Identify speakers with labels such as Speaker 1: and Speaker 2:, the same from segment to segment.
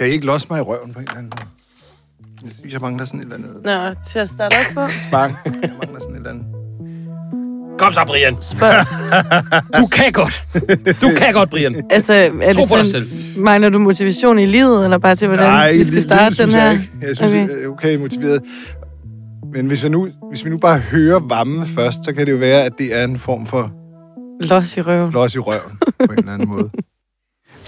Speaker 1: Kan I ikke losse mig i røven på en eller anden måde? Jeg synes, jeg mangler sådan et eller andet.
Speaker 2: Nå, til at starte op på.
Speaker 1: Bang. Jeg mangler sådan et eller andet.
Speaker 3: Kom så, Brian.
Speaker 2: Spørg.
Speaker 3: Du kan godt. Du kan godt, Brian.
Speaker 2: Altså, er
Speaker 3: Tro
Speaker 2: det
Speaker 3: på dig
Speaker 2: sådan, mangler du motivation i livet, eller bare til, hvordan
Speaker 1: Nej,
Speaker 2: vi skal starte
Speaker 1: det synes
Speaker 2: den her?
Speaker 1: Jeg, ikke. jeg synes,
Speaker 2: Okay.
Speaker 1: okay. okay motiveret. Men hvis, jeg nu, hvis vi nu bare hører vammen først, så kan det jo være, at det er en form for
Speaker 2: Los i røven.
Speaker 1: los i røven på en eller anden måde.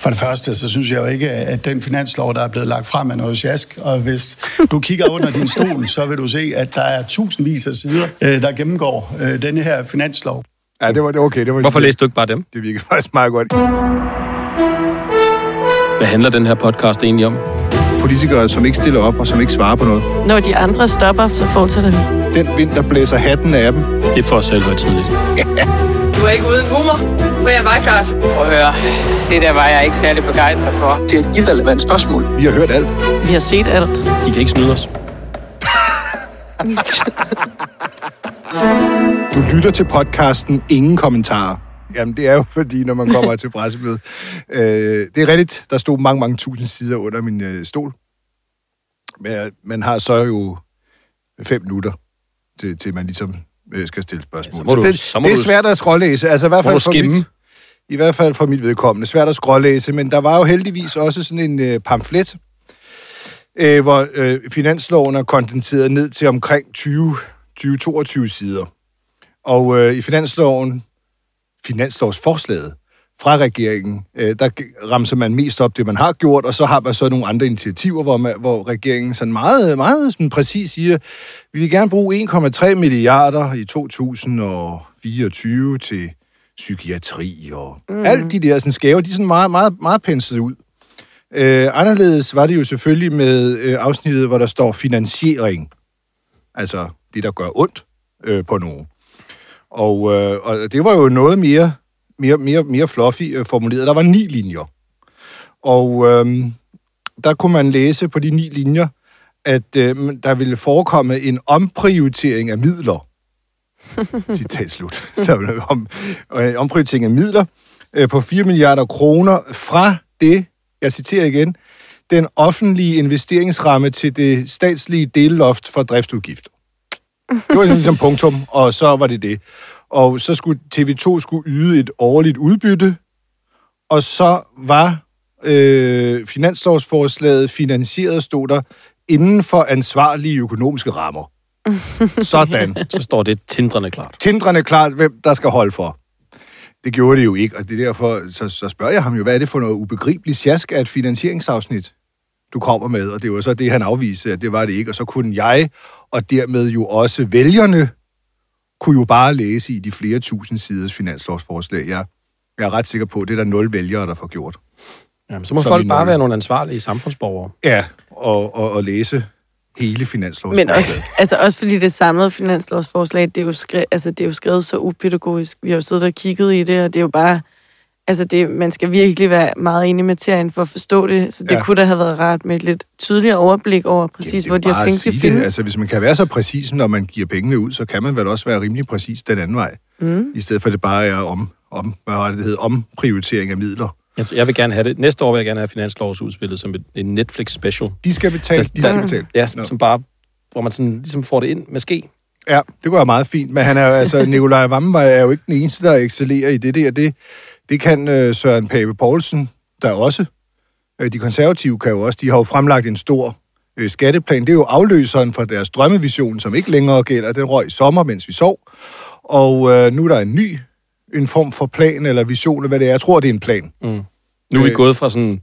Speaker 4: For det første, så synes jeg jo ikke, at den finanslov, der er blevet lagt frem, er noget sjask. Og hvis du kigger under din stol, så vil du se, at der er tusindvis af sider, øh, der gennemgår øh, denne her finanslov.
Speaker 1: Ja, det var det okay. Det var,
Speaker 3: Hvorfor læste du ikke bare dem?
Speaker 1: Det virkede faktisk meget godt.
Speaker 3: Hvad handler den her podcast egentlig om?
Speaker 1: Politikere, som ikke stiller op og som ikke svarer på noget.
Speaker 2: Når de andre stopper, så fortsætter vi.
Speaker 1: Den vind, der blæser hatten af dem.
Speaker 3: Det er for selv tidligt.
Speaker 5: Du er ikke uden humor, for jeg var klart.
Speaker 6: Prøv at høre, det der var jeg ikke særlig begejstret for.
Speaker 7: Det er et irrelevant spørgsmål.
Speaker 1: Vi har hørt alt.
Speaker 2: Vi har set alt.
Speaker 3: De kan ikke snyde os.
Speaker 1: Du lytter til podcasten Ingen Kommentarer. Jamen, det er jo fordi, når man kommer til pressemødet. Øh, det er rigtigt, der stod mange, mange tusind sider under min øh, stol. Men øh, man har så jo fem minutter, til, til man ligesom øh, skal stille spørgsmål.
Speaker 3: Ja, så må du-
Speaker 1: det,
Speaker 3: så må
Speaker 1: det er
Speaker 3: du-
Speaker 1: svært at skrålæse. Altså i hvert
Speaker 3: må
Speaker 1: fald
Speaker 3: du
Speaker 1: for
Speaker 3: skimme.
Speaker 1: mit, i hvert fald for mit vedkommende. Svært at skrålæse, men der var jo heldigvis også sådan en øh, pamflet, øh, hvor øh, finansloven er kondenseret ned til omkring 20-22 sider. Og øh, i finansloven, finanslovsforslaget fra regeringen, øh, der ramser man mest op det, man har gjort, og så har man så nogle andre initiativer, hvor, man, hvor regeringen sådan meget, meget sådan præcis siger, vi vil gerne bruge 1,3 milliarder i 2024 til psykiatri og mm. alt de der sådan skæve, de er sådan meget, meget, meget penslet ud. Øh, anderledes var det jo selvfølgelig med øh, afsnittet, hvor der står finansiering. Altså det, der gør ondt øh, på nogen. Og, øh, og det var jo noget mere, mere, mere, mere fluffy øh, formuleret. Der var ni linjer. Og øh, der kunne man læse på de ni linjer, at øh, der ville forekomme en omprioritering af midler. Citat slut. Der ville om, øh, omprioritering af midler øh, på 4 milliarder kroner fra det, jeg citerer igen, den offentlige investeringsramme til det statslige delloft for driftsudgifter. Det var ligesom punktum, og så var det det. Og så skulle TV2 skulle yde et årligt udbytte, og så var øh, finanslovsforslaget finansieret, stod der, inden for ansvarlige økonomiske rammer. Sådan.
Speaker 3: Så står det tindrende klart.
Speaker 1: Tindrende klart, hvem der skal holde for. Det gjorde det jo ikke, og det er derfor, så, så spørger jeg ham jo, hvad er det for noget ubegribeligt sjask af et finansieringsafsnit, du kommer med? Og det var så det, han afviste, at det var det ikke. Og så kunne jeg, og dermed jo også vælgerne, kunne jo bare læse i de flere tusind siders finanslovsforslag. Jeg, jeg er ret sikker på, at det er der nul vælgere, der får gjort.
Speaker 3: Jamen, så må
Speaker 1: Som
Speaker 3: folk bare være nogle ansvarlige samfundsborgere.
Speaker 1: Ja, og, og, og læse hele
Speaker 2: Men
Speaker 1: finanslovsforslaget.
Speaker 2: også, altså også fordi det samlede finanslovsforslag, det er, jo skrevet, altså det er jo skrevet så upædagogisk. Vi har jo siddet og kigget i det, og det er jo bare... Altså det, man skal virkelig være meget enig med materien for at forstå det, så det
Speaker 1: Ja.
Speaker 2: kunne da have været rart med et lidt tydeligere overblik over præcis,
Speaker 1: Ja, det
Speaker 2: hvor de her penge skal findes.
Speaker 1: Det. Altså, hvis man kan være så præcis, når man giver pengene ud, så kan man vel også være rimelig præcis den anden vej.
Speaker 2: Mm.
Speaker 1: I stedet for, at det bare er om, om hvad var det, det hedder, omprioritering af midler.
Speaker 3: Jeg, jeg vil gerne have det. Næste år vil jeg gerne have finanslovsudspillet som et, en Netflix special.
Speaker 1: De skal betale, de skal betale.
Speaker 3: Ja,
Speaker 1: Nå.
Speaker 3: som bare, hvor man sådan, ligesom får det ind med ske.
Speaker 1: Ja, det går meget fint. Men han er, jo- altså, Nikolaj Vammenvej er jo ikke den eneste, der excellerer i det der. Det, det kan øh, Søren Pape Poulsen, der også. Øh, de konservative kan jo også. De har jo fremlagt en stor øh, skatteplan. Det er jo afløseren for deres drømmevision, som ikke længere gælder. Den røg i sommer, mens vi sov. Og øh, nu er der en ny en form for plan eller vision, eller hvad det er. Jeg tror, det er en plan.
Speaker 3: Mm. Nu er vi
Speaker 1: Øh.
Speaker 3: gået fra sådan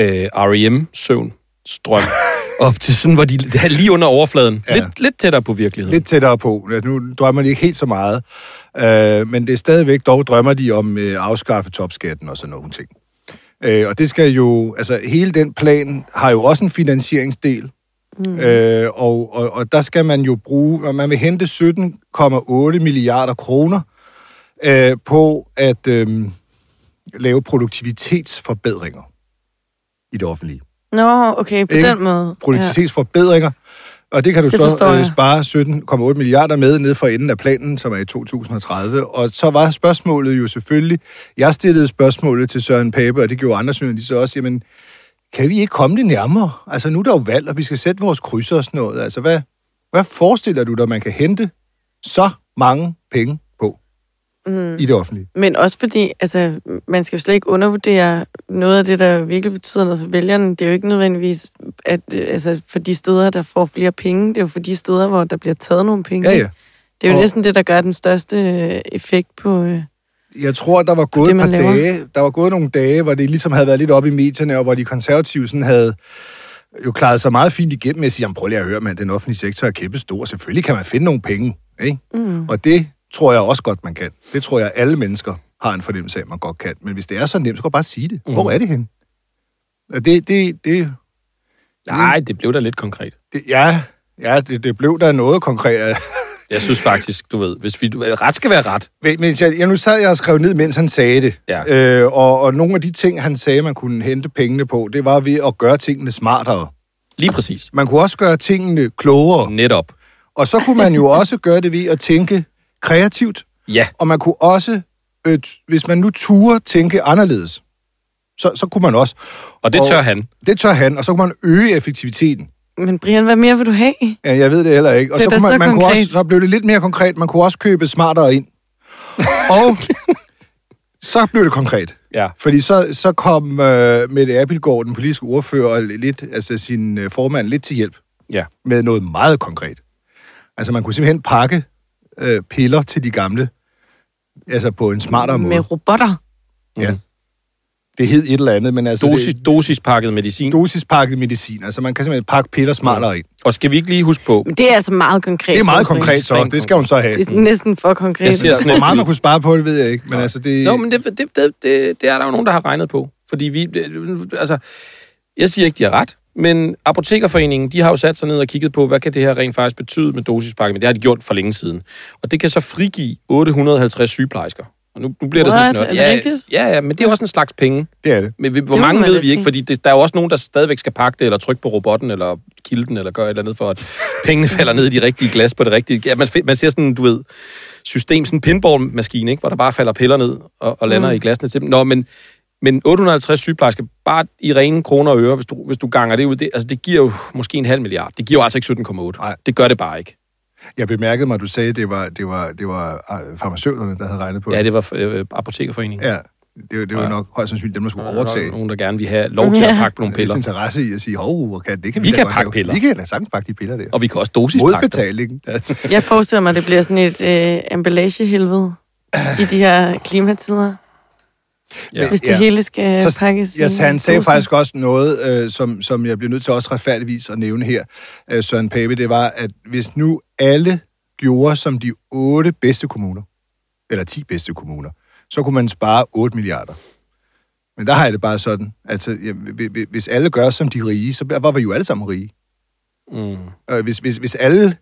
Speaker 3: øh, R.E.M. søvn-strøm op til sådan, hvor de er lige under overfladen.
Speaker 1: Ja.
Speaker 3: Lidt, lidt tættere på virkeligheden.
Speaker 1: Lidt tættere på. Ja, Nu drømmer de ikke helt så meget. Øh, men det er stadigvæk, dog drømmer de om øh, at afskaffe topskatten og sådan nogle ting. Øh, og det skal jo, altså hele den plan har jo også en finansieringsdel. Mm. Øh, og, og, og der skal man jo bruge, man vil hente 17,8 milliarder kroner øh, på at øh, lave produktivitetsforbedringer i det offentlige.
Speaker 2: Nå, okay, på
Speaker 1: Ikke?
Speaker 2: den måde.
Speaker 1: produktivitetsforbedringer, og det kan du
Speaker 2: Det
Speaker 1: så øh, spare 17,8 milliarder med ned for enden af planen, som er i 2030. Og så var spørgsmålet jo selvfølgelig, jeg stillede spørgsmålet til Søren Pape, og det gjorde andre journalister også, jamen, kan vi ikke komme det nærmere? Altså, nu er der jo valg, og vi skal sætte vores krydser og sådan noget. Altså, hvad, hvad forestiller du dig, man kan hente så mange penge mm. i det offentlige?
Speaker 2: Men også fordi, altså, man skal jo slet ikke undervurdere noget af det, der virkelig betyder noget for vælgerne. Det er jo ikke nødvendigvis at, altså, for de steder, der får flere penge. Det er jo for de steder, hvor der bliver taget nogle penge.
Speaker 1: Ja, ja.
Speaker 2: Det er jo
Speaker 1: Og-
Speaker 2: næsten det, der gør den største øh, effekt på... Øh,
Speaker 1: Jeg tror, der var gået
Speaker 2: det,
Speaker 1: et par
Speaker 2: laver.
Speaker 1: dage, der var gået nogle dage, hvor det ligesom havde været lidt op i medierne, og hvor de konservative sådan havde jo klaret sig meget fint igennem med at sige, jamen prøv lige at høre, man, den offentlige sektor er kæmpe stor, selvfølgelig kan man finde nogle penge, ikke?
Speaker 2: mm.
Speaker 1: Og det tror jeg også godt, man kan. Det tror jeg, alle mennesker har en fornemmelse af, man godt kan. Men hvis det er så nemt, så kan bare sige det. Hvor er det hen? Det, det, det,
Speaker 3: Nej, det blev da lidt konkret.
Speaker 1: det, ja, ja det, det blev der noget konkret.
Speaker 3: Jeg synes faktisk, du ved, hvis vi, ret skal være ret.
Speaker 1: Men jeg, jeg, nu sad jeg og skrev ned, mens han sagde det.
Speaker 3: Ja.
Speaker 1: Øh, og, og nogle af de ting, han sagde, man kunne hente pengene på, det var ved at gøre tingene smartere.
Speaker 3: Lige præcis.
Speaker 1: Man kunne også gøre tingene klogere.
Speaker 3: Netop.
Speaker 1: Og så kunne man jo også gøre det ved at tænke kreativt.
Speaker 3: Ja,
Speaker 1: Og man kunne også, øh, hvis man nu turde tænke anderledes, så, så kunne man også.
Speaker 3: og det
Speaker 1: Og-
Speaker 3: tør han.
Speaker 1: Det tør han, og så kunne man øge effektiviteten.
Speaker 2: Men Brian, hvad mere vil du have?
Speaker 1: Ja, jeg ved det heller ikke. Og
Speaker 2: Det er
Speaker 1: så, kunne man,
Speaker 2: så
Speaker 1: man kunne også, så blev det lidt mere konkret. Man kunne også købe smartere ind. og så blev det konkret.
Speaker 3: Ja.
Speaker 1: Fordi så, så kom øh, Mette Abildgaard, den politiske ordfører, lidt, altså sin øh, formand, lidt til hjælp
Speaker 3: Ja.
Speaker 1: med noget meget konkret. Altså man kunne simpelthen pakke øh, piller til de gamle, altså på en smartere måde.
Speaker 2: Med robotter?
Speaker 1: Ja. Det hed et eller andet, men altså...
Speaker 3: Dosis,
Speaker 1: det,
Speaker 3: dosispakket medicin.
Speaker 1: dosispakket medicin. Altså man kan simpelthen pakke piller smartere ind.
Speaker 3: Og skal vi ikke lige huske på,
Speaker 2: Men det er altså meget konkret.
Speaker 1: Det er meget konkret, så det skal hun så have.
Speaker 2: Det er næsten for konkret.
Speaker 3: Jeg ser sådan
Speaker 1: Hvor
Speaker 3: et-
Speaker 1: meget man kunne spare på det, ved jeg ikke. Men altså, det...
Speaker 3: Nå, men det, det, det, det, det er der jo nogen, der har regnet på. Fordi vi, det, altså, jeg siger ikke, de har ret, men Apotekerforeningen, de har jo sat sig ned og kigget på, hvad kan det her rent faktisk betyde med dosispakke, men det har de gjort for længe siden. Og det kan så frigive 850 sygeplejersker. Og nu, nu bliver det
Speaker 2: What?
Speaker 3: sådan
Speaker 2: Er det
Speaker 3: ja,
Speaker 2: rigtigt?
Speaker 3: Ja, ja, men det er også en slags penge.
Speaker 1: det er det.
Speaker 3: Men vi- hvor
Speaker 2: Det
Speaker 3: mange
Speaker 2: man
Speaker 3: ved vi ikke, fordi det, der er jo også nogen, der stadigvæk skal pakke det, eller trykke på robotten, eller kilde den, eller gøre et eller andet, for at pengene falder ned i de rigtige glas på det rigtige. Ja, man, man ser sådan, du ved, system, sådan en pinballmaskine, ikke? hvor der bare falder piller ned og, og lander
Speaker 2: mm.
Speaker 3: i glasene til dem. Nå, men, men 850 sygeplejersker, bare i rene kroner og øre, hvis du, hvis du ganger det ud, det, altså det giver jo måske en halv milliard. Det giver jo altså ikke 17,8.
Speaker 1: Nej.
Speaker 3: Det gør det bare ikke.
Speaker 1: Jeg bemærkede mig, at du sagde, at det var, det var, det var øh, farmaceuterne, der havde regnet på
Speaker 3: Ja, det var øh, Apotekerforeningen.
Speaker 1: Ja, det, det var
Speaker 3: Ja.
Speaker 1: nok højst sandsynligt dem, der skulle
Speaker 3: Der er
Speaker 1: overtage.
Speaker 3: nogen, der gerne vil have lov til at pakke på nogle
Speaker 1: Der er vist
Speaker 3: piller.
Speaker 1: interesse i at sige, hov, kan, det kan vi,
Speaker 3: Vi
Speaker 1: da
Speaker 3: kan pakke
Speaker 1: lave.
Speaker 3: piller.
Speaker 1: Vi kan da sagtens pakke de piller der.
Speaker 3: Og vi kan også dosispakke dem.
Speaker 1: Modbetaling.
Speaker 2: Jeg forestiller mig, at det bliver sådan et øh, emballagehelvede i de her klimatider.
Speaker 3: Ja.
Speaker 2: Hvis det
Speaker 1: Ja.
Speaker 2: hele skal
Speaker 1: Så-
Speaker 2: pakkes
Speaker 1: så han sagde faktisk også noget, øh, som, som jeg bliver nødt til også retfærdigvis at nævne her, øh, Søren Pape, det var, at hvis nu alle gjorde som de otte bedste kommuner, eller 10 bedste kommuner, så kunne man spare 8 milliarder. Men der har jeg det bare sådan, altså, ja, hvi- hvi- hvis alle gør som de rige, så var vi jo alle sammen rige.
Speaker 3: Mm.
Speaker 1: Øh, hvis, hvis, hvis alle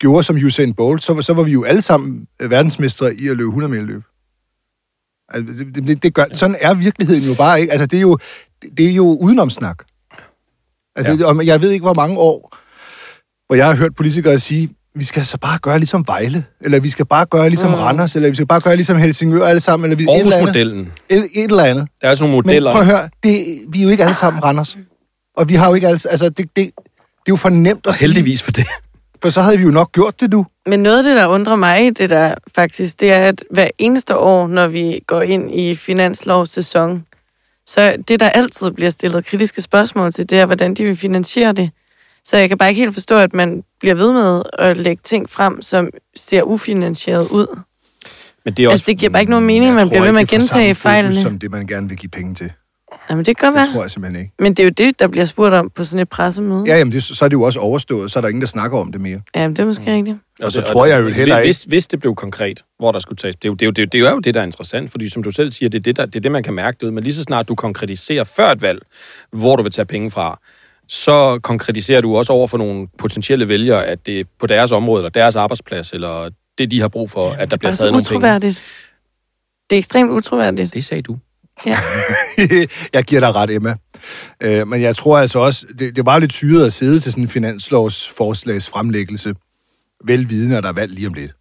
Speaker 1: gjorde som Usain Bolt, så, så var vi jo alle sammen øh, verdensmestre i at løbe 100 meter løb. Altså, det, det, det gør, sådan er virkeligheden jo bare ikke. Altså, det er jo, det er jo udenomsnak. Altså,
Speaker 3: Ja.
Speaker 1: og jeg ved ikke, hvor mange år, hvor jeg har hørt politikere sige, vi skal så bare gøre ligesom Vejle, eller vi skal bare gøre ligesom
Speaker 2: Mm.
Speaker 1: Randers, eller vi skal bare gøre ligesom Helsingør alle sammen, eller vi, et, eller andet,
Speaker 3: Aarhus-modellen.
Speaker 1: et, et eller andet.
Speaker 3: Der er altså nogle
Speaker 1: Men
Speaker 3: modeller.
Speaker 1: prøv at høre, det, vi er jo ikke alle sammen Randers. Og vi har jo ikke alle, altså det, det, det er jo for nemt at
Speaker 3: Og heldigvis for det.
Speaker 1: For så havde vi jo nok gjort det nu.
Speaker 2: Men noget af det, der undrer mig i det der faktisk, det er, at hver eneste år, når vi går ind i finanslovssæson, så det, der altid bliver stillet kritiske spørgsmål til, det er, hvordan de vil finansiere det. Så jeg kan bare ikke helt forstå, at man bliver ved med at lægge ting frem, som ser ufinansieret ud.
Speaker 3: Men det er også...
Speaker 2: Altså, det giver bare ikke nogen mening, man bliver ved med at gentage
Speaker 1: fokus
Speaker 2: fejlene.
Speaker 1: som det, man gerne vil give penge til.
Speaker 2: Jamen, det kan godt
Speaker 1: Det
Speaker 2: være.
Speaker 1: tror jeg simpelthen ikke.
Speaker 2: Men det er jo det, der bliver spurgt om på sådan et pressemøde.
Speaker 1: Ja, jamen, det, så er det jo også overstået, så er der ingen, der snakker om det mere.
Speaker 2: Ja, det er måske rigtigt.
Speaker 1: Og så tror jeg jo heller ikke-
Speaker 3: Hvis, hvis det blev konkret, hvor der skulle tages... Det er, jo, det, er jo, det, er det er jo det, der er interessant, fordi som du selv siger, det er det, der, det, er det man kan mærke det ud. Men lige så snart du konkretiserer før et valg, hvor du vil tage penge fra, så konkretiserer du også over for nogle potentielle vælgere, at det er på deres område, eller deres arbejdsplads, eller det, de har brug for, at der
Speaker 2: Det er
Speaker 3: bliver taget nogle penge.
Speaker 2: Det er ekstremt utroværdigt.
Speaker 3: Det sagde du.
Speaker 2: Ja.
Speaker 1: jeg giver dig ret, Emma. Øh, men jeg tror altså også, det, det var lidt syret at sidde til sådan en finanslovsforslags fremlæggelse, velvidende, at der er valg lige om lidt.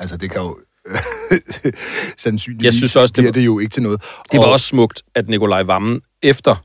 Speaker 1: Altså, det kan jo sandsynligvis
Speaker 3: Jeg synes også, det var-
Speaker 1: det jo ikke til noget.
Speaker 3: Det var
Speaker 1: Og-
Speaker 3: også smukt, at Nikolaj Vammen efter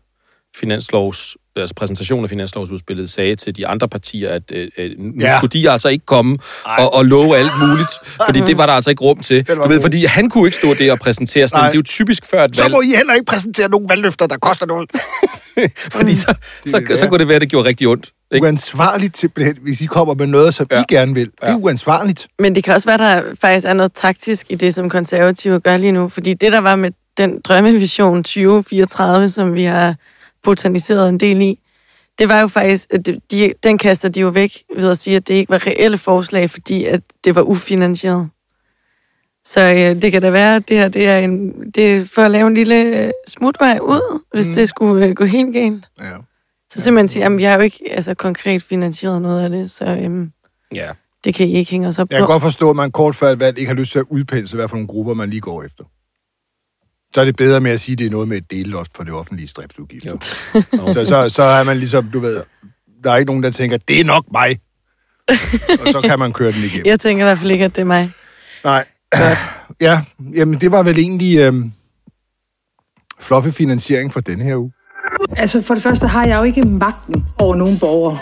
Speaker 3: finanslovs altså præsentation af finanslovsudspillet sagde til de andre partier, at øh, øh, nu
Speaker 1: Ja.
Speaker 3: skulle de altså ikke komme og, og love alt muligt, fordi det var der altså ikke rum til. Du ved, fordi han kunne ikke stå der og præsentere sådan, det er jo typisk før et
Speaker 1: Så
Speaker 3: valg,
Speaker 1: må I heller ikke præsentere nogen valgløfter, der koster noget.
Speaker 3: fordi så, så, så
Speaker 1: være.
Speaker 3: kunne det være, at det gjorde rigtig ondt. Ikke?
Speaker 1: Uansvarligt simpelthen, hvis I kommer med noget, som ja. I gerne vil. Det er uansvarligt.
Speaker 2: Men det kan også være, der faktisk er noget taktisk i det, som konservative gør lige nu. Fordi det, der var med den drømmevision 2034, som vi har botaniseret en del i, det var jo faktisk, at de- de, den kaster de jo væk ved at sige, at det ikke var reelle forslag, fordi at det var ufinansieret. Så øh, det kan da være, at det her det er, en, det er for at lave en lille øh, smutvej ud, hvis mm. det skulle øh, gå helt galt.
Speaker 1: Ja.
Speaker 2: Så simpelthen sige, at vi har jo ikke altså, konkret finansieret noget af det, så øhm,
Speaker 3: Ja.
Speaker 2: det kan I ikke hænge os op
Speaker 1: Jeg kan
Speaker 2: på.
Speaker 1: godt forstå, at man kort før et valg ikke har lyst til at udpensle, hvad for nogle grupper man lige går efter. Så er det bedre med at sige, at det er noget med et delloft for det offentlige driftsudgifter.
Speaker 3: Jo.
Speaker 1: Så, så, så er man ligesom, du ved, der er ikke nogen, der tænker, det er nok mig. og så kan man køre den igennem.
Speaker 2: Jeg tænker i hvert fald ikke, at det er mig.
Speaker 1: Nej. Ja, jamen det var vel egentlig øhm, fluffy finansiering for denne her uge.
Speaker 7: Altså for det første har jeg jo ikke magten over nogen borgere.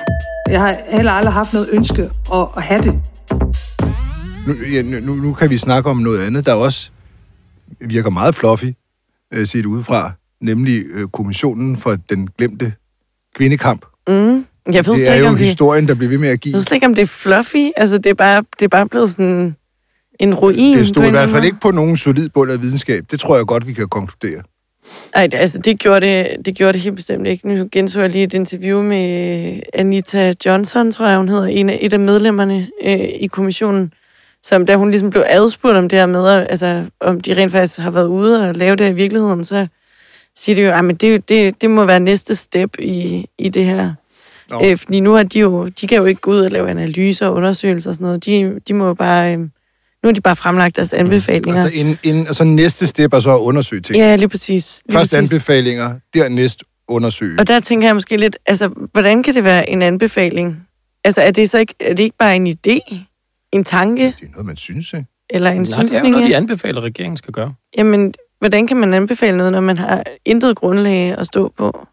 Speaker 7: Jeg har heller aldrig haft noget ønske at, at have det.
Speaker 1: Nu, ja, nu, nu kan vi snakke om noget andet, der også virker meget fluffy øh, set udefra, nemlig øh, kommissionen for den glemte kvindekamp.
Speaker 2: Mm. Jeg ved
Speaker 1: Det er
Speaker 2: ikke,
Speaker 1: jo
Speaker 2: om det,
Speaker 1: historien, der bliver ved med at
Speaker 2: jeg
Speaker 1: give.
Speaker 2: ved slet ikke, om det er fluffy. Altså, det er bare, det er bare blevet sådan en ruin.
Speaker 1: Det stod i hvert fald ikke på nogen solid bund af videnskab. Det tror jeg godt, vi kan konkludere.
Speaker 2: måde. Ej, det- altså, det gjorde det, det gjorde det helt bestemt ikke. Nu genså jeg lige et interview med Anita Johnson, tror jeg, hun hedder, en af, et af medlemmerne øh, i kommissionen, som da hun ligesom blev adspurgt om det her med, altså, om de rent faktisk har været ude og lave det i virkeligheden, så siger de jo, at det, det, det må være næste step i, i det her.
Speaker 1: Nå.
Speaker 2: Øh, fordi nu har de jo, de kan jo ikke gå ud og lave analyser og undersøgelser og sådan noget. De, de må jo bare, øh, nu har de bare fremlagt deres anbefalinger.
Speaker 1: Altså, in, in, altså næste step er så at undersøge ting.
Speaker 2: ja, lige præcis. Lige
Speaker 1: Først
Speaker 2: præcis.
Speaker 1: anbefalinger, dernæst undersøge.
Speaker 2: Og der tænker jeg måske lidt, altså, hvordan kan det være en anbefaling? Altså, er det så ikke, er det ikke bare en idé? En tanke?
Speaker 1: Det er noget, man synes, ikke?
Speaker 2: Eller en
Speaker 3: Nej, det er jo
Speaker 2: synsning?
Speaker 3: noget, de anbefaler, at regeringen skal gøre.
Speaker 2: Jamen, hvordan kan man anbefale noget, når man har intet grundlag at stå på?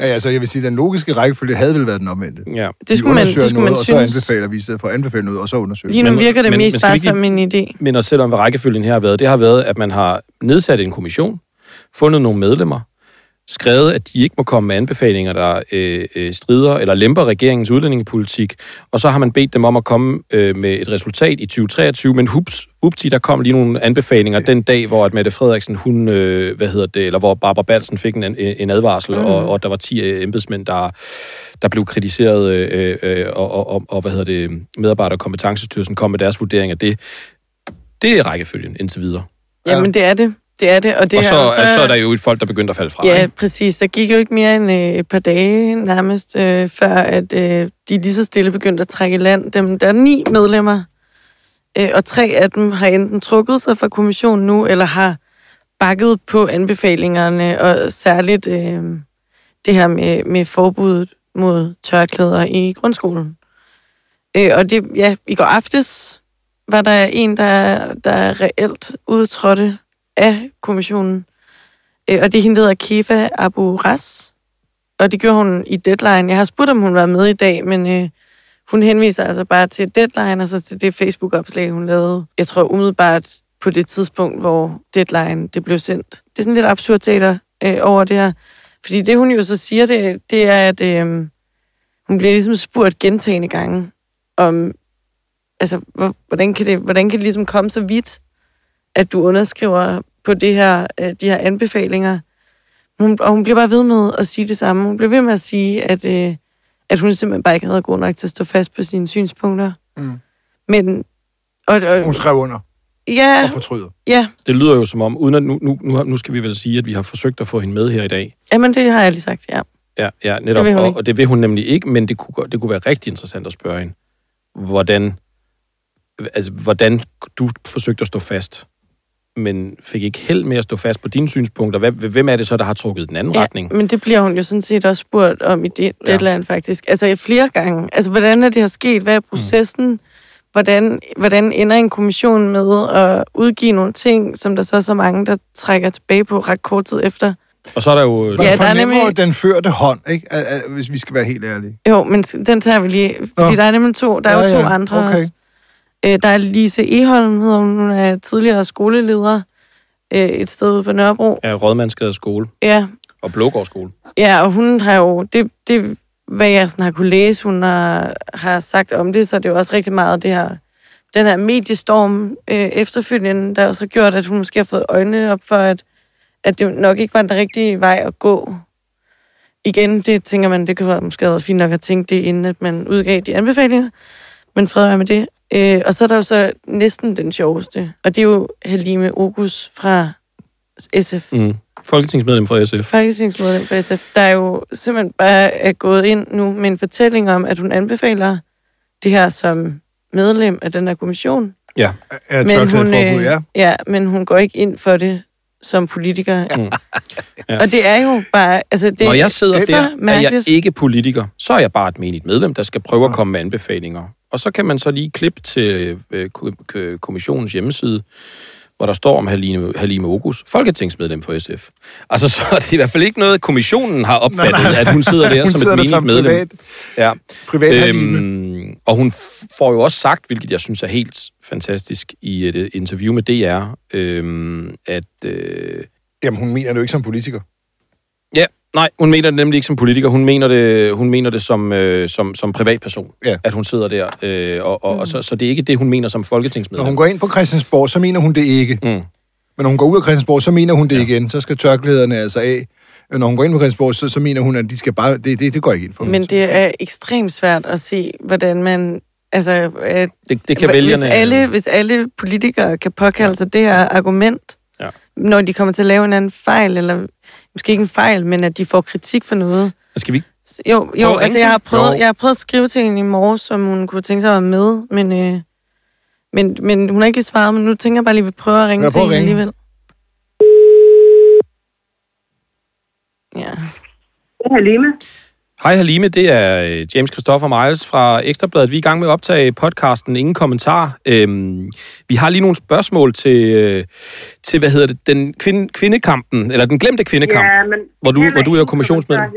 Speaker 1: Ja, altså, jeg vil sige, at den logiske rækkefølge havde vel været den omvendte.
Speaker 3: Ja.
Speaker 2: Det skulle man,
Speaker 1: undersøger
Speaker 2: det skulle man
Speaker 1: noget, og så anbefaler vi i stedet for at anbefale noget, og så undersøge.
Speaker 2: Lige nu
Speaker 3: Men-
Speaker 2: virker det
Speaker 3: men-
Speaker 2: mest
Speaker 3: men
Speaker 2: bare
Speaker 3: ikke
Speaker 2: som en idé.
Speaker 3: minder selv om, hvad rækkefølgen her har været. Det har været, at man har nedsat en kommission, fundet nogle medlemmer, skrevet, at de ikke må komme med anbefalinger, der øh, øh, strider eller lemper regeringens udlændingepolitik, og så har man bedt dem om at komme øh, med et resultat i 2023, men hups, upti, der kom lige nogle anbefalinger den dag, hvor at Mette Frederiksen, hun, øh, hvad hedder det, eller hvor Barbara Balsen fik en, en advarsel, mm. og, og der var 10 øh, embedsmænd, der, der blev kritiseret, øh, øh, og, og, og, og, hvad hedder det, medarbejder- og kompetencestyrelsen kom med deres vurdering af det. Det er rækkefølgen indtil videre.
Speaker 2: Jamen, det er det. Det er det. Og, det
Speaker 3: og så,
Speaker 2: er jo
Speaker 3: så, så er der jo et folk, der begynder at falde fra.
Speaker 2: Ja,
Speaker 3: ikke?
Speaker 2: præcis. Der gik jo ikke mere end øh, et par dage nærmest, øh, før at øh, de lige så stille begyndte at trække i land. Dem, der er ni medlemmer, øh, og tre af dem har enten trukket sig fra kommissionen nu, eller har bakket på anbefalingerne, og særligt øh, det her med, med forbuddet mod tørklæder i grundskolen. Øh, og det, ja, i går aftes var der en, der, der reelt udtrådte af kommissionen. Øh, og det er hende, der hedder Kefa Abu Ras. Og det gjorde hun i Deadline. Jeg har spurgt, om hun var med i dag, men øh, hun henviser altså bare til Deadline, og så til det Facebook-opslag, hun lavede. Jeg tror umiddelbart på det tidspunkt, hvor Deadline det blev sendt. Det er sådan lidt absurd teater øh, over det her. Fordi det, hun jo så siger, det, det er, at øh, hun bliver ligesom spurgt gentagende gange, om altså, hvor, hvordan, kan det, hvordan kan det ligesom komme så vidt, at du underskriver på det her, øh, de her anbefalinger. Hun, og hun bliver bare ved med at sige det samme. Hun bliver ved med at sige, at, øh, at hun simpelthen bare ikke havde god nok til at stå fast på sine synspunkter.
Speaker 1: Mm.
Speaker 2: Men, og, og,
Speaker 1: Hun skrev under
Speaker 2: ja,
Speaker 1: og fortryder.
Speaker 2: ja,
Speaker 3: Det lyder jo som om, uden at nu, nu, nu, nu skal vi vel sige, at vi har forsøgt at få hende med her i dag.
Speaker 2: jamen det har jeg lige sagt, ja.
Speaker 3: Ja, ja netop.
Speaker 2: hun
Speaker 3: og, og det vil hun nemlig ikke, men det kunne, det kunne være rigtig interessant at spørge hende, hvordan, altså, hvordan du forsøgte at stå fast, men fik ikke held med at stå fast på dine synspunkter. Hvad, hvem er det så, der har trukket den anden
Speaker 2: ja.
Speaker 3: retning?
Speaker 2: Men det bliver hun jo sådan set også spurgt om i det,
Speaker 3: Ja.
Speaker 2: Deadline faktisk. Altså flere gange. Altså hvordan er det her sket? Hvad er processen? Mm. Hvordan, hvordan ender en kommission med at udgive nogle ting, som der så er så mange, der trækker tilbage på ret kort tid efter?
Speaker 3: Og så er der jo...
Speaker 1: Man
Speaker 2: Ja, der er nemlig-
Speaker 1: den førte hånd, ikke? Hvis vi skal være helt ærlige.
Speaker 2: Jo, men den tager vi lige, fordi
Speaker 1: Nå.
Speaker 2: der er nemlig to, der er
Speaker 1: Ja,
Speaker 2: jo to
Speaker 1: ja,
Speaker 2: andre
Speaker 1: okay.
Speaker 2: også. Øh, der er Lise Eholm, hedder hun, hun er tidligere skoleleder øh, et sted ude på Nørrebro.
Speaker 3: Ja, Rådmandsgade skole
Speaker 2: Ja,
Speaker 3: og Blågård skole.
Speaker 2: ja og hun har jo, det, det hvad jeg sådan har kunne læse, hun har, har sagt om det, så er det jo også rigtig meget det her, den her mediestorm øh, efterfølgende, der også har gjort, at hun måske har fået øjnene op for, at, at det nok ikke var den rigtige vej at gå. Igen, det tænker man, det kunne være måske have været fint nok at tænke det, inden at man udgav de anbefalinger. Men fred være med det. Øh, og så er der jo så næsten den sjoveste, og det er jo Halime Ogus fra SF.
Speaker 3: Mm. Folketingsmedlem fra SF.
Speaker 2: Folketingsmedlem for SF, der er jo simpelthen bare er gået ind nu med en fortælling om, at hun anbefaler det her som medlem af den her kommission.
Speaker 3: Ja.
Speaker 1: Er
Speaker 2: Men hun,
Speaker 1: tørklædeforbud, ja.
Speaker 2: ja, men hun går ikke ind for det som politiker.
Speaker 3: Mm. Ja.
Speaker 2: Og det er jo bare... Altså, det
Speaker 3: Når jeg sidder
Speaker 2: er så
Speaker 3: der, er jeg ikke politiker. Så er jeg bare et menigt medlem, der skal prøve at komme med anbefalinger. Og så kan man så lige klippe til øh, ko- ko- kommissionens hjemmeside, hvor der står om Halime, Halime Ogus, folketingsmedlem for SF. Altså, så er det i hvert fald ikke noget, kommissionen har opfattet, nej, nej, nej. at hun sidder der
Speaker 1: Hun
Speaker 3: som
Speaker 1: sidder
Speaker 3: et menigt
Speaker 1: som
Speaker 3: medlem.
Speaker 1: privat,
Speaker 3: Ja.
Speaker 1: privat Halime.
Speaker 3: Øhm, og hun får jo også sagt, hvilket jeg synes er helt fantastisk i et interview med DR, øhm, at... Øh,
Speaker 1: Jamen, hun mener det jo ikke som politiker.
Speaker 3: Ja, nej, hun mener det nemlig ikke som politiker. Hun mener det, hun mener det som, øh, som, som privatperson,
Speaker 1: Ja.
Speaker 3: at hun sidder der. Øh, og, og, og så, så det er ikke det, hun mener som
Speaker 1: Når
Speaker 3: folketingsmedlem.
Speaker 1: hun går ind på Christiansborg, så mener hun det ikke.
Speaker 3: Mm.
Speaker 1: Men når hun går ud af Christiansborg, så mener hun det ja. igen. Så skal tørklæderne altså af. Når hun går ind på Christiansborg, så, så mener hun, at de skal bare... Det, det, det går ikke ind for.
Speaker 2: Men det er ekstremt svært at se, hvordan man... Altså, at,
Speaker 3: Det, det kan
Speaker 2: hvis,
Speaker 3: vælgerne...
Speaker 2: alle, hvis alle politikere kan påkalde sig det her argument,
Speaker 3: Ja.
Speaker 2: når de kommer til at lave en anden fejl, eller måske ikke en fejl, men at de får kritik for noget.
Speaker 3: Skal vi
Speaker 2: Jo, jo altså jeg har, prøvet,
Speaker 1: Jo.
Speaker 2: jeg har prøvet at skrive til hende i morges, som hun kunne tænke sig at være med, men, øh, men, men hun har ikke lige svaret, men nu tænker jeg bare lige, at vi prøver at ringe
Speaker 1: Jeg
Speaker 2: til hende
Speaker 1: ringe.
Speaker 2: alligevel. Ja.
Speaker 8: Halime.
Speaker 3: Hej Halime, det er øh, James Christopher Miles fra Ekstrabladet. Vi er i gang med at optage podcasten Ingen Kommentar. Øhm, vi har lige nogle spørgsmål til, øh, til hvad hedder det, den kvinde, kvindekampen, eller den glemte kvindekamp.
Speaker 8: Ja, men
Speaker 3: hvor du- hvor du er kommissionsmedlem.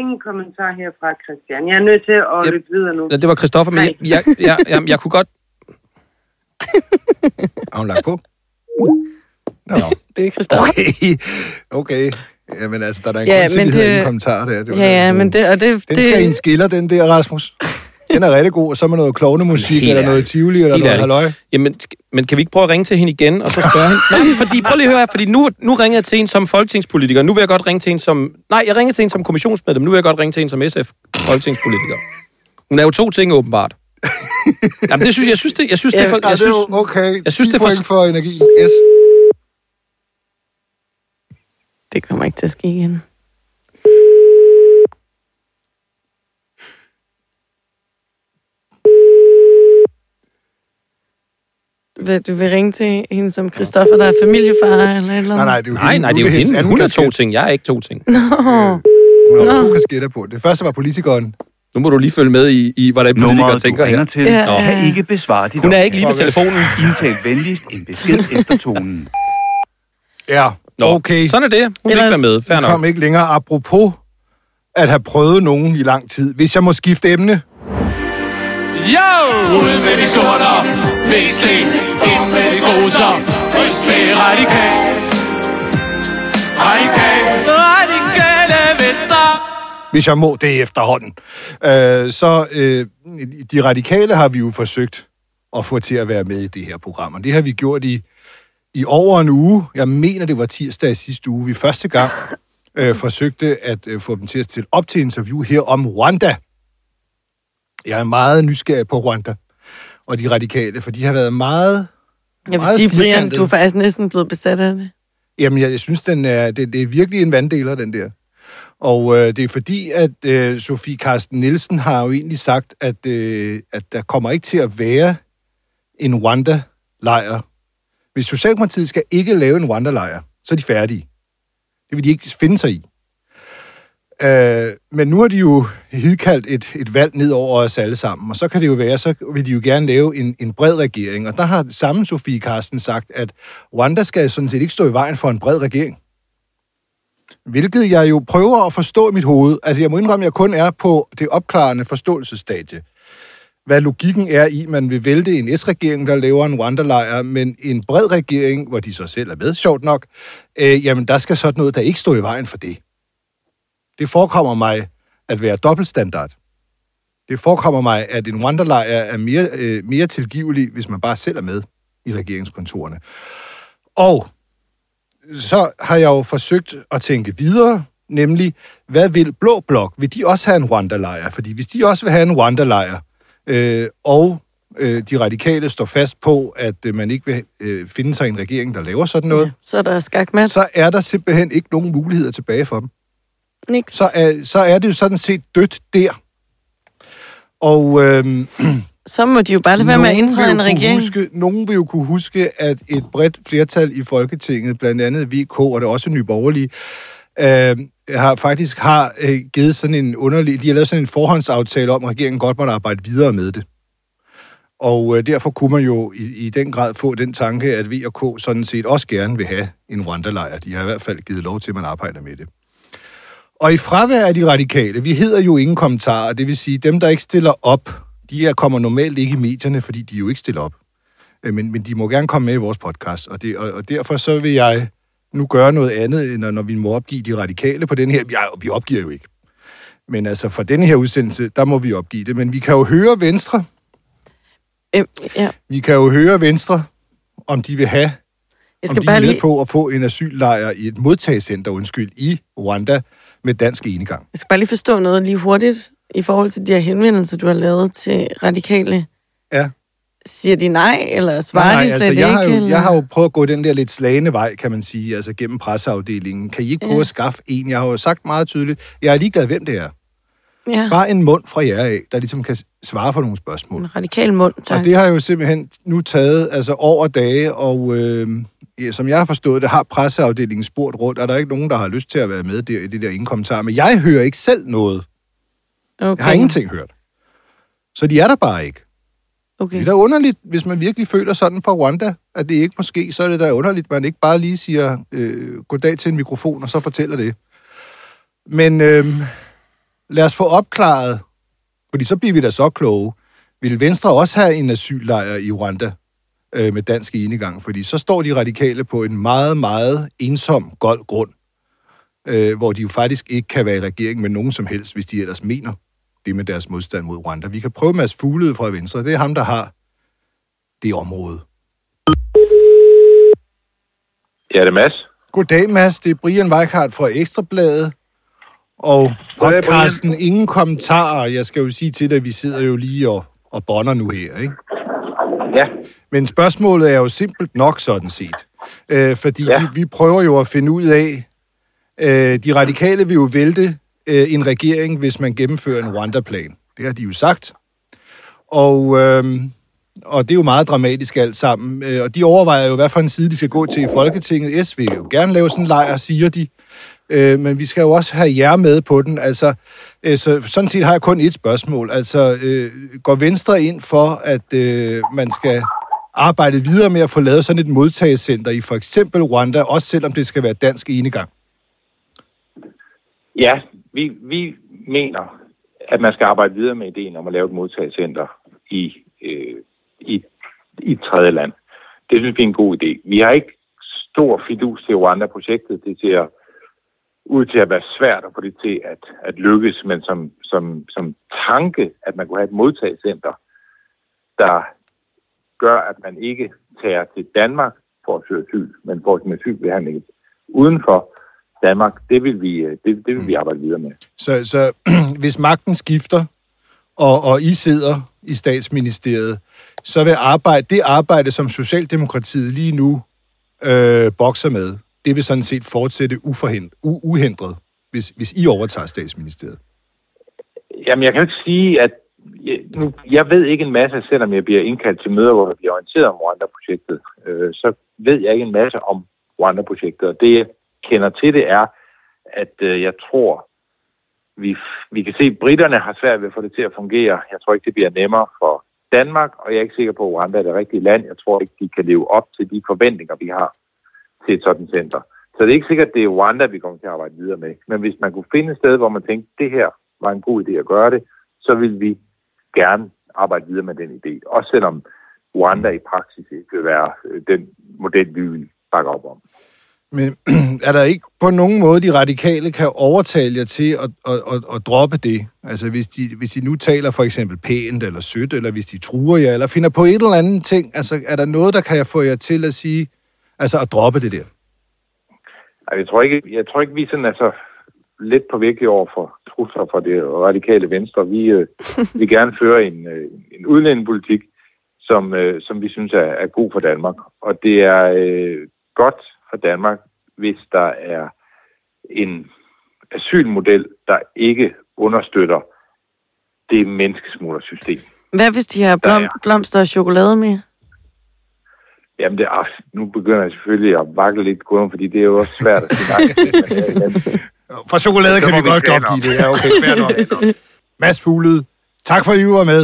Speaker 8: Ingen kommentar her fra Christian. Jeg er nødt til at
Speaker 3: Yep.
Speaker 8: løbe videre nu.
Speaker 3: Ja, det var Christoffer, men jeg, jeg, jeg, jeg, jeg kunne godt...
Speaker 1: Har hun lagt på? Nå,
Speaker 2: Det er Christoffer.
Speaker 1: okay. Okay. Jamen altså, der er da en
Speaker 2: Ja,
Speaker 1: ja, grund til,
Speaker 2: men
Speaker 1: havde
Speaker 2: det-
Speaker 1: en kommentar der. Det var
Speaker 2: Ja, ja, men det... Og det,
Speaker 1: Den
Speaker 2: det
Speaker 1: skal i en skiller, den der, Rasmus. Den er rigtig god, og så med noget klovnemusik, eller noget tivoli, eller noget halløj.
Speaker 3: Jamen, men kan vi ikke prøve at ringe til hende igen, og så spørge hende? Nej, fordi, prøv lige at høre her, fordi nu, nu ringer jeg til hende som folketingspolitiker. Nu vil jeg godt ringe til hende som... Nej, jeg ringer til hende som kommissionsmedlem. Nu vil jeg godt ringe til hende som SF-folketingspolitiker. Hun er jo to ting, åbenbart. Jamen, det synes jeg, jeg synes, det, jeg synes, det er for,
Speaker 1: Ja,
Speaker 3: jeg
Speaker 1: det
Speaker 3: synes,
Speaker 1: okay.
Speaker 3: jeg synes,
Speaker 1: 10
Speaker 3: det er for-
Speaker 1: for energi. Yes.
Speaker 2: Det kommer ikke til at ske igen. Vil du vil ringe til hende som Christoffer, der er familiefar eller et eller andet?
Speaker 1: Nej, nej, det er jo
Speaker 3: nej, nej, det er jo hende. Hun er to ting, jeg er ikke to ting.
Speaker 2: Nå,
Speaker 1: Hun har
Speaker 2: Nå.
Speaker 1: to kasketter på. Det første var politikeren.
Speaker 3: Nu må du lige følge med i, i hvordan politikere
Speaker 9: Nummeret,
Speaker 3: tænker her.
Speaker 9: til,
Speaker 2: Ja, ja.
Speaker 9: kan ikke besvare dit
Speaker 3: Hun er ikke lige på telefonen.
Speaker 9: Indtal venligst en besked efter tonen.
Speaker 1: Ja,
Speaker 3: Nå,
Speaker 1: okay.
Speaker 3: Sådan er det. Hun ikke
Speaker 2: Ellers-
Speaker 3: være med. Fair nok.
Speaker 1: kom ikke længere apropos at have prøvet nogen i lang tid. Hvis jeg må skifte emne.
Speaker 10: Yo! Ud med de sorter, VC, ind med de truser, ryst med radikalt. Radikalt. Radikale venstre.
Speaker 1: Hvis jeg må det efterhånden. Øh, så øh, de radikale har vi jo forsøgt at få til at være med i det her program. Og det har vi gjort i, i over en uge. Jeg mener, det var tirsdag i sidste uge. Vi første gang øh, forsøgte at øh, få dem til at stille op til interview her om Rwanda. Jeg er meget nysgerrig på Rwanda og de radikale, for de har været meget...
Speaker 2: Jeg vil
Speaker 1: meget
Speaker 2: sige, Brian,
Speaker 1: firkantede.
Speaker 2: du er faktisk næsten blevet besat af det.
Speaker 1: Jamen, jeg, jeg synes, den er, det, det er virkelig en vanddeler, den der. Og øh, det er fordi, at øh, Sofie Karsten Nielsen har jo egentlig sagt, at, øh, at der kommer ikke til at være en Rwanda-lejr. Hvis Socialdemokratiet skal ikke lave en wanderlejr, så er de færdige. Det vil de ikke finde sig i. Øh, men nu har de jo hidkaldt et, et valg ned over os alle sammen, og så kan det jo være, så vil de jo gerne lave en, en bred regering. Og der har samme Sofie Karsten sagt, at Rwanda skal sådan set ikke stå i vejen for en bred regering. Hvilket jeg jo prøver at forstå i mit hoved. Altså, jeg må indrømme, at jeg kun er på det opklarende forståelsesstadie. Hvad logikken er i, man vil vælte en S-regering, der laver en Rwanda-lejr, men en bred regering, hvor de så selv er med, sjovt nok, øh, jamen, der skal sådan noget, der ikke står i vejen for det. Det forekommer mig at være dobbeltstandard. Det forekommer mig, at en Rwanda-lejr er mere, øh, mere tilgivelig, hvis man bare selv er med i regeringskontorerne. Og så har jeg jo forsøgt at tænke videre, nemlig, hvad vil Blå Blok? Vil de også have en Rwanda-lejr? Fordi hvis de også vil have en Rwanda-lejr, øh, og øh, de radikale står fast på, at øh, man ikke vil øh, finde sig en regering, der laver sådan noget, ja,
Speaker 2: så er der skakmat.
Speaker 1: så er der simpelthen ikke nogen muligheder tilbage for dem.
Speaker 2: Niks.
Speaker 1: Så er, så er det jo sådan set dødt der. Og øh,
Speaker 2: Så må de jo bare lade være med at indtræde en regering.
Speaker 1: Huske, nogen vil jo kunne huske, at et bredt flertal i Folketinget, blandt andet VK og det også Nye Borgerlige, øh, har faktisk har øh, givet sådan en underlig... De har lavet sådan en forhåndsaftale om, at regeringen godt måtte arbejde videre med det. Og øh, derfor kunne man jo i, i den grad få den tanke, at vi og K sådan set også gerne vil have en Rwanda-lejr. De har i hvert fald givet lov til, at man arbejder med det. Og i fravær af de radikale, vi hedder jo ingen kommentarer, det vil sige, dem, der ikke stiller op, de er, kommer normalt ikke i medierne, fordi de jo ikke stiller op. Øh, men, men de må gerne komme med i vores podcast, og, det, og, og derfor så vil jeg nu gøre noget andet, end når vi må opgive de radikale på den her. Ja, vi opgiver jo ikke. Men altså, for denne her udsendelse, der må vi opgive det. Men vi kan jo høre Venstre.
Speaker 2: Øh, ja.
Speaker 1: Vi kan jo høre Venstre, om de vil have,
Speaker 2: Jeg
Speaker 1: om
Speaker 2: skal
Speaker 1: de
Speaker 2: bare
Speaker 1: er med
Speaker 2: lige,
Speaker 1: på at få en asyllejr i et modtagscenter, undskyld, i Rwanda med dansk enegang.
Speaker 2: jeg skal bare lige forstå noget lige hurtigt i forhold til de her henvendelser, du har lavet til radikale.
Speaker 1: Ja.
Speaker 2: Siger de nej, eller svarer
Speaker 1: Nej,
Speaker 2: de
Speaker 1: nej,
Speaker 2: slet
Speaker 1: altså, jeg, har
Speaker 2: ikke?
Speaker 1: jo,
Speaker 2: eller?
Speaker 1: jeg har jo prøvet at gå den der lidt slagende vej, kan man sige, altså gennem presseafdelingen. Kan I ikke prøve
Speaker 2: Ja.
Speaker 1: at skaffe en? Jeg har jo sagt meget tydeligt, jeg er ligeglad, hvem det er.
Speaker 2: Ja,
Speaker 1: Bare en mund fra jer af, der ligesom kan svare på nogle spørgsmål.
Speaker 2: en radikal mund, tak.
Speaker 1: Og det har jo simpelthen nu taget altså over dage, og øh, ja, som jeg har forstået det, har presseafdelingen spurgt rundt, er der ikke nogen, der har lyst til at være med der i det der ingen kommentar. Men jeg hører ikke selv noget.
Speaker 2: okay.
Speaker 1: Jeg har ingenting hørt. Så de er der bare ikke.
Speaker 2: Okay.
Speaker 1: Det er da underligt, hvis man virkelig føler sådan for Rwanda, at det ikke måske, så er det da underligt, at man ikke bare lige siger øh, goddag til en mikrofon, og så fortæller det. Men øh, lad os få opklaret, fordi så bliver vi da så kloge. Vil Venstre også have en asyllejr i Rwanda øh, med dansk enegang? Fordi så står de radikale på en meget, meget ensom, gold grund, øh, hvor de jo faktisk ikke kan være i regering med nogen som helst, hvis de ellers mener det med deres modstand mod Rwanda. Vi kan prøve Mads Fuglede fra Venstre. Det er ham, der har det område.
Speaker 11: Ja, det er Mads.
Speaker 1: Goddag, Mads. Det er Brian Weikart fra Ekstrabladet. Og
Speaker 11: Goddag,
Speaker 1: podcasten Ingen Kommentarer. Jeg skal jo sige til dig, at vi sidder jo lige og, og bonder nu her, ikke?
Speaker 11: Ja.
Speaker 1: Men spørgsmålet er jo simpelt nok sådan set. Øh, fordi. Ja. vi, vi prøver jo at finde ud af, øh, de radikale vil jo vælte øh, en regering, hvis man gennemfører en Rwanda-plan. Det har de jo sagt. Og, øh, og det er jo meget dramatisk alt sammen. Øh, og de overvejer jo, hvad for en side de skal gå til i Folketinget. S vil jo gerne lave sådan en lejr, siger de. Øh, men vi skal jo også have jer med på den. Altså, øh, så sådan set har jeg kun et spørgsmål. Altså, øh, går Venstre ind for, at øh, man skal arbejde videre med at få lavet sådan et modtagecenter i for eksempel Rwanda, også selvom det skal være dansk enegang?
Speaker 11: Ja, vi, vi mener, at man skal arbejde videre med ideen om at lave et modtagelsescenter i, øh, i, i et tredje land. Det synes vi er en god idé. Vi har ikke stor fidus til Rwanda-projektet. Det ser ud til at være svært at få det til at, at lykkes, men som, som, som tanke, at man kunne have et modtagelsescenter, der gør, at man ikke tager til Danmark for at søge asyl, men får sin asylbehandling udenfor, Danmark, det vil vi, øh, det, det vil vi arbejde videre med.
Speaker 1: Så, så hvis magten skifter, og, og I sidder i statsministeriet, så vil arbejde, det arbejde, som Socialdemokratiet lige nu øh, bokser med, det vil sådan set fortsætte uforhindret, u, uhindret, hvis, hvis I overtager statsministeriet.
Speaker 11: Jamen, jeg kan ikke sige, at jeg, nu, jeg ved ikke en masse, selvom jeg bliver indkaldt til møder, hvor jeg bliver orienteret om Rwanda-projektet, øh, så ved jeg ikke en masse om Rwanda-projektet. Og det, kender til det, er, at øh, jeg tror, vi, vi kan se, at britterne har svært ved at få det til at fungere. Jeg tror ikke, det bliver nemmere for Danmark, og jeg er ikke sikker på, at Rwanda er det rigtige land. Jeg tror ikke, de kan leve op til de forventninger, vi har til et sådan center. Så det er ikke sikkert, at det er Rwanda, vi kommer til at arbejde videre med. Men hvis man kunne finde et sted, hvor man tænkte, det her var en god idé at gøre det, så vil vi gerne arbejde videre med den idé. Også selvom Rwanda i praksis ikke vil være øh, den model, vi vil bakke op om.
Speaker 1: Men er der ikke på nogen måde, de radikale kan overtale jer til at, at, at, at droppe det? Altså hvis de, hvis de nu taler for eksempel pænt eller sødt, eller hvis de truer jer, eller finder på et eller andet ting, altså er der noget, der kan få jer til at sige, altså at droppe det der?
Speaker 11: Jeg tror ikke, jeg tror ikke vi sådan er så lidt på virkelig over for trusler fra det radikale venstre. Vi øh, vil gerne føre en, øh, en udlændingepolitik, som, øh, som vi synes er, er god for Danmark. Og det er øh, godt for Danmark, hvis der er en asylmodel, der ikke understøtter det menneskesmuglersystem.
Speaker 2: Hvad hvis de har blom, blomster og chokolade med?
Speaker 11: Jamen, det er, nu begynder jeg selvfølgelig at vakle lidt kurven, fordi det er jo også svært at sige nej til. Øh,
Speaker 1: For chokolade kan vi
Speaker 11: vi
Speaker 1: godt
Speaker 11: tale
Speaker 1: godt
Speaker 11: om.
Speaker 1: give det. Ja, okay, fair nok. Mads Fuglede, tak for, at I var med.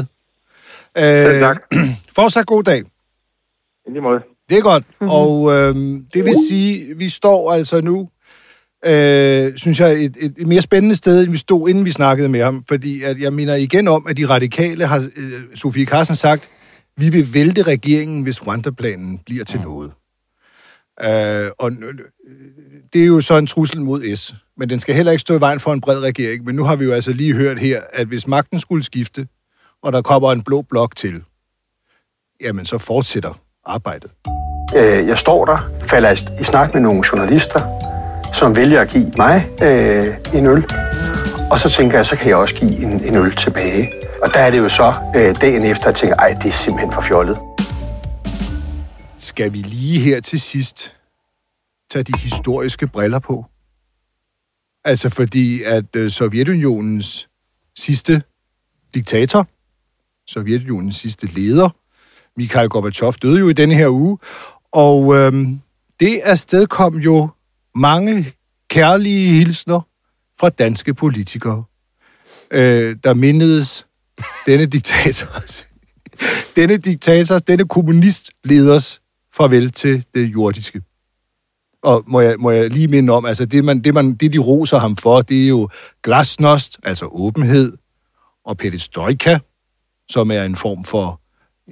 Speaker 1: Øh,
Speaker 11: tak.
Speaker 1: Fortsat god dag.
Speaker 11: I lige måde.
Speaker 1: Det er godt, mm-hmm. og øh, det vil sige, vi står altså nu, øh, synes jeg, et, et, mere spændende sted, end vi stod, inden vi snakkede med ham. Fordi at jeg mener igen om, at de radikale har, øh, Sofie Carsten sagt, vi vil vælte regeringen, hvis Rwanda-planen bliver til noget. Øh, og det er jo så en trussel mod S, men den skal heller ikke stå i vejen for en bred regering. Men nu har vi jo altså lige hørt her, at hvis magten skulle skifte, og der kommer en blå blok til, jamen så fortsætter arbejdet.
Speaker 12: Øh, Jeg står der, falder i- snak med nogle journalister, som vælger at give mig øh, en øl. Og så tænker jeg, så kan jeg også give en, en øl tilbage. Og der er det jo så øh, dagen efter, at jeg tænker, ej, det er simpelthen for fjollet.
Speaker 1: Skal vi lige her til sidst tage de historiske briller på? Altså fordi, at øh, Sovjetunionens sidste diktator, Sovjetunionens sidste leder, Mikhail Gorbachev, døde jo i denne her uge, og øhm, det afstedkom jo mange kærlige hilsner fra danske politikere, øh, der mindedes denne diktators, denne diktators, denne kommunistleders farvel til det jordiske. Og må jeg, må jeg lige minde om, altså det, man, det, man, det de roser ham for, det er jo glasnost, altså åbenhed, og perestroika, som er en form for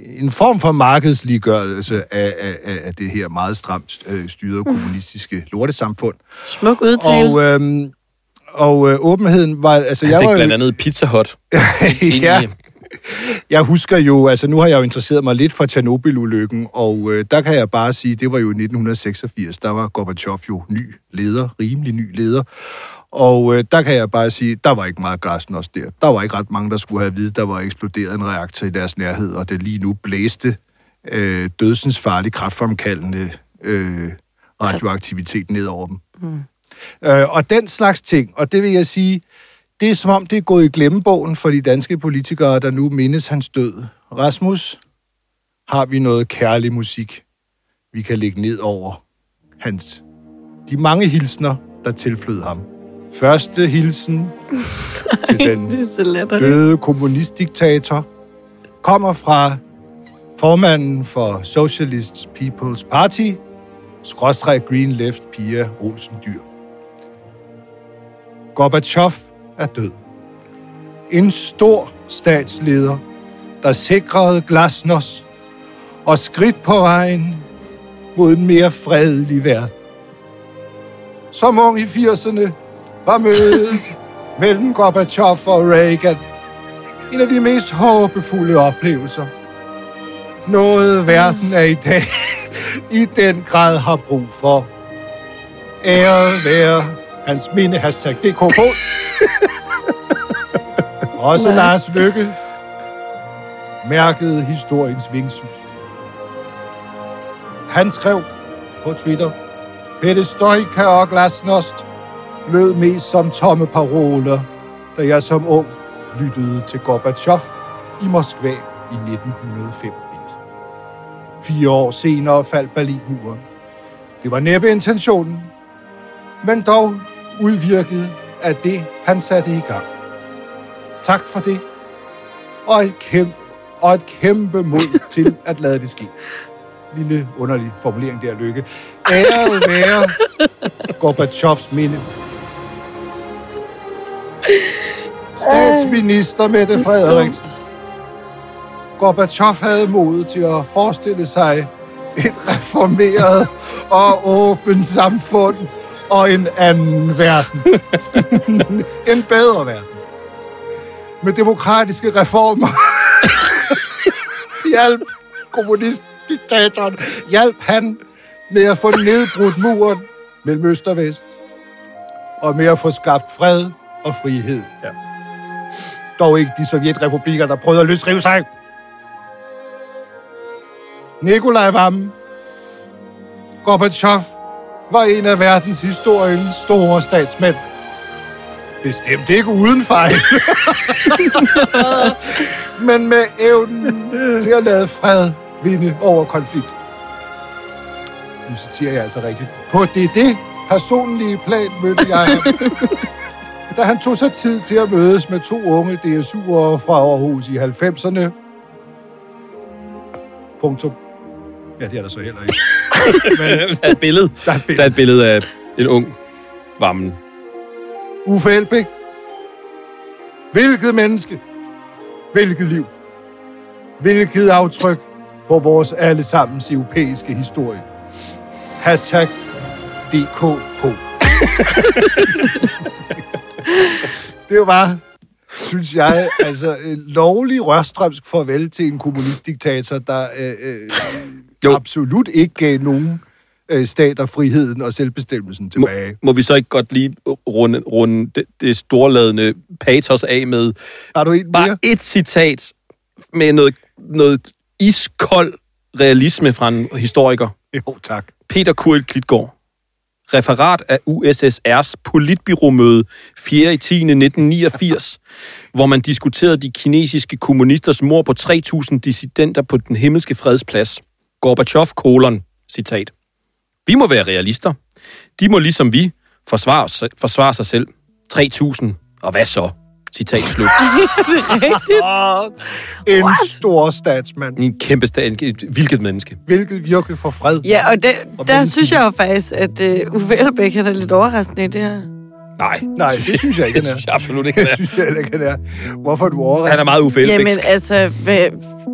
Speaker 1: en form for markedsliggørelse af, af, af det her meget stramt øh, styrede kommunistiske lortesamfund.
Speaker 2: Smuk udtale.
Speaker 1: Og, øhm, og øh, åbenheden var... Altså,
Speaker 3: Han
Speaker 1: jeg
Speaker 3: fik
Speaker 1: var jo-
Speaker 3: blandt andet Pizza Hut.
Speaker 1: ja. Jeg husker jo, altså nu har jeg jo interesseret mig lidt for Tjernobyl-ulykken, og øh, der kan jeg bare sige, det var jo i 1986, der var Gorbachev jo ny leder, rimelig ny leder, og øh, der kan jeg bare sige, der var ikke meget glasnost der. Der var ikke ret mange, der skulle have vidt, der var eksploderet en reaktor i deres nærhed, og det lige nu blæste øh, dødsens farlig, kraftfremkaldende øh, radioaktivitet ned over dem.
Speaker 2: Mm.
Speaker 1: Øh, og den slags ting, og det vil jeg sige, det er som om, det er gået i glemmebogen for de danske politikere, der nu mindes hans død. Rasmus, har vi noget kærlig musik, vi kan lægge ned over hans, de mange hilsner, der tilflød ham. Første hilsen til den døde kommunistdiktator kommer fra formanden for Socialist People's Party, skråstreg Green Left Pia Olsen Dyr. Gorbachev er død. En stor statsleder, der sikrede glasnost og skridt på vejen mod en mere fredelig verden. Som ung i 80'erne var mødet mellem Gorbachev og Reagan en af de mest håbefulde oplevelser. Noget verden er i dag i den grad har brug for. Æret være hans minde, hashtag DKK. Også Lars Lykke mærkede historiens vingsus. Han skrev på Twitter, Perestroika og glasnost lød mest som tomme paroler, da jeg som ung lyttede til Gorbachev i Moskva i 1985. Fire år senere faldt Berlinmuren. Det var næppe intentionen, men dog udvirket af det, han satte i gang. Tak for det, og et kæmpe, og et kæmpe mod til at lade det ske. lille underlig formulering der, Lykke. Æret være Gorbachevs minde. Statsminister Mette Frederiksen. Gorbachev havde mod til at forestille sig et reformeret og åbent samfund og en anden verden. en bedre verden. Med demokratiske reformer. Hjælp kommunistdiktatoren. Hjælp han med at få nedbrudt muren mellem øst og vest. Og med at få skabt fred og frihed.
Speaker 3: Ja.
Speaker 1: Dog ikke de sovjetrepublikker, der prøvede at løsrive sig. Nikolaj Vammen. Gorbachev var en af verdenshistoriens store statsmænd. Bestemt ikke uden fejl. Men med evnen til at lade fred vinde over konflikt. Nu citerer jeg altså rigtigt. På det det personlige plan mødte jeg ham. Da han tog sig tid til at mødes med to unge DSU'ere fra Aarhus i 90'erne. Punktum. Ja, det er der så heller ikke.
Speaker 3: der er et billede.
Speaker 1: Der er et billede.
Speaker 3: Der er et billede af en ung varmen.
Speaker 1: Uffe Elbæk. Hvilket menneske. Hvilket liv. Hvilket aftryk på vores allesammens europæiske historie. Hashtag DKP. det var, synes jeg, altså lovlig rørstrømsk farvel til en kommunistdiktator, der øh, øh, absolut ikke gav nogen øh, stater friheden og selvbestemmelsen tilbage.
Speaker 3: Må vi så ikke godt lige runde, runde det, det storladende patos af med
Speaker 1: Har du en
Speaker 3: bare
Speaker 1: mere?
Speaker 3: et citat med noget, noget iskold realisme fra en historiker.
Speaker 1: Jo, tak.
Speaker 3: Peter Kurit Klitgaard. Referat af USSR's politbyråmøde 4. i 10. 1989, hvor man diskuterede de kinesiske kommunisters mor på 3.000 dissidenter på den himmelske fredsplads. Gorbachev, kolon, citat. Vi må være realister. De må ligesom vi forsvare, forsvare sig selv. 3.000, og hvad så? Citat slut.
Speaker 2: det er rigtigt.
Speaker 1: En stor statsmand.
Speaker 3: En kæmpe sta- et hvilket menneske.
Speaker 1: Hvilket virke for fred.
Speaker 2: Ja, og det,
Speaker 1: Og
Speaker 2: der
Speaker 1: menneske-
Speaker 2: synes jeg jo faktisk, at uh, Uffe Elbæk er lidt overraskende i det her.
Speaker 3: Nej.
Speaker 1: Nej, det synes jeg ikke, han er.
Speaker 3: Det synes jeg absolut ikke, han
Speaker 1: Det
Speaker 3: er.
Speaker 1: synes jeg ikke, han er. Hvorfor er du overrasket?
Speaker 3: Han er meget ufældig.
Speaker 2: Jamen altså, med,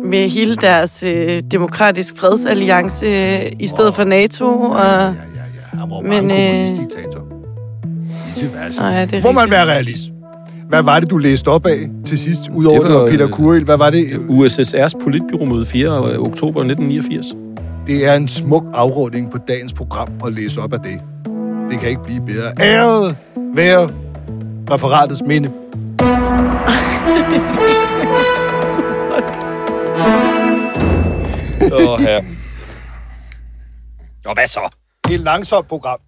Speaker 2: med hele deres øh, demokratisk fredsalliance øh, i stedet for NATO. Og,
Speaker 1: Han var
Speaker 2: men,
Speaker 1: men, en
Speaker 2: øh,
Speaker 1: kommunistdiktator. Vice versa.
Speaker 2: nej, det er
Speaker 1: Må man
Speaker 2: rigtigt.
Speaker 1: være realist? Hvad var det, du læste op af til sidst, udover
Speaker 3: Det
Speaker 1: det var,
Speaker 3: var,
Speaker 1: Peter
Speaker 3: øh,
Speaker 1: Kuril? Hvad var det?
Speaker 3: USSR's politbyråmøde 4. oktober 1989.
Speaker 1: Det er en smuk afrunding på dagens program at læse op af det. Det kan ikke blive bedre. Æret være referatets minde.
Speaker 3: Åh, her. Og hvad så?
Speaker 1: Et langsomt program.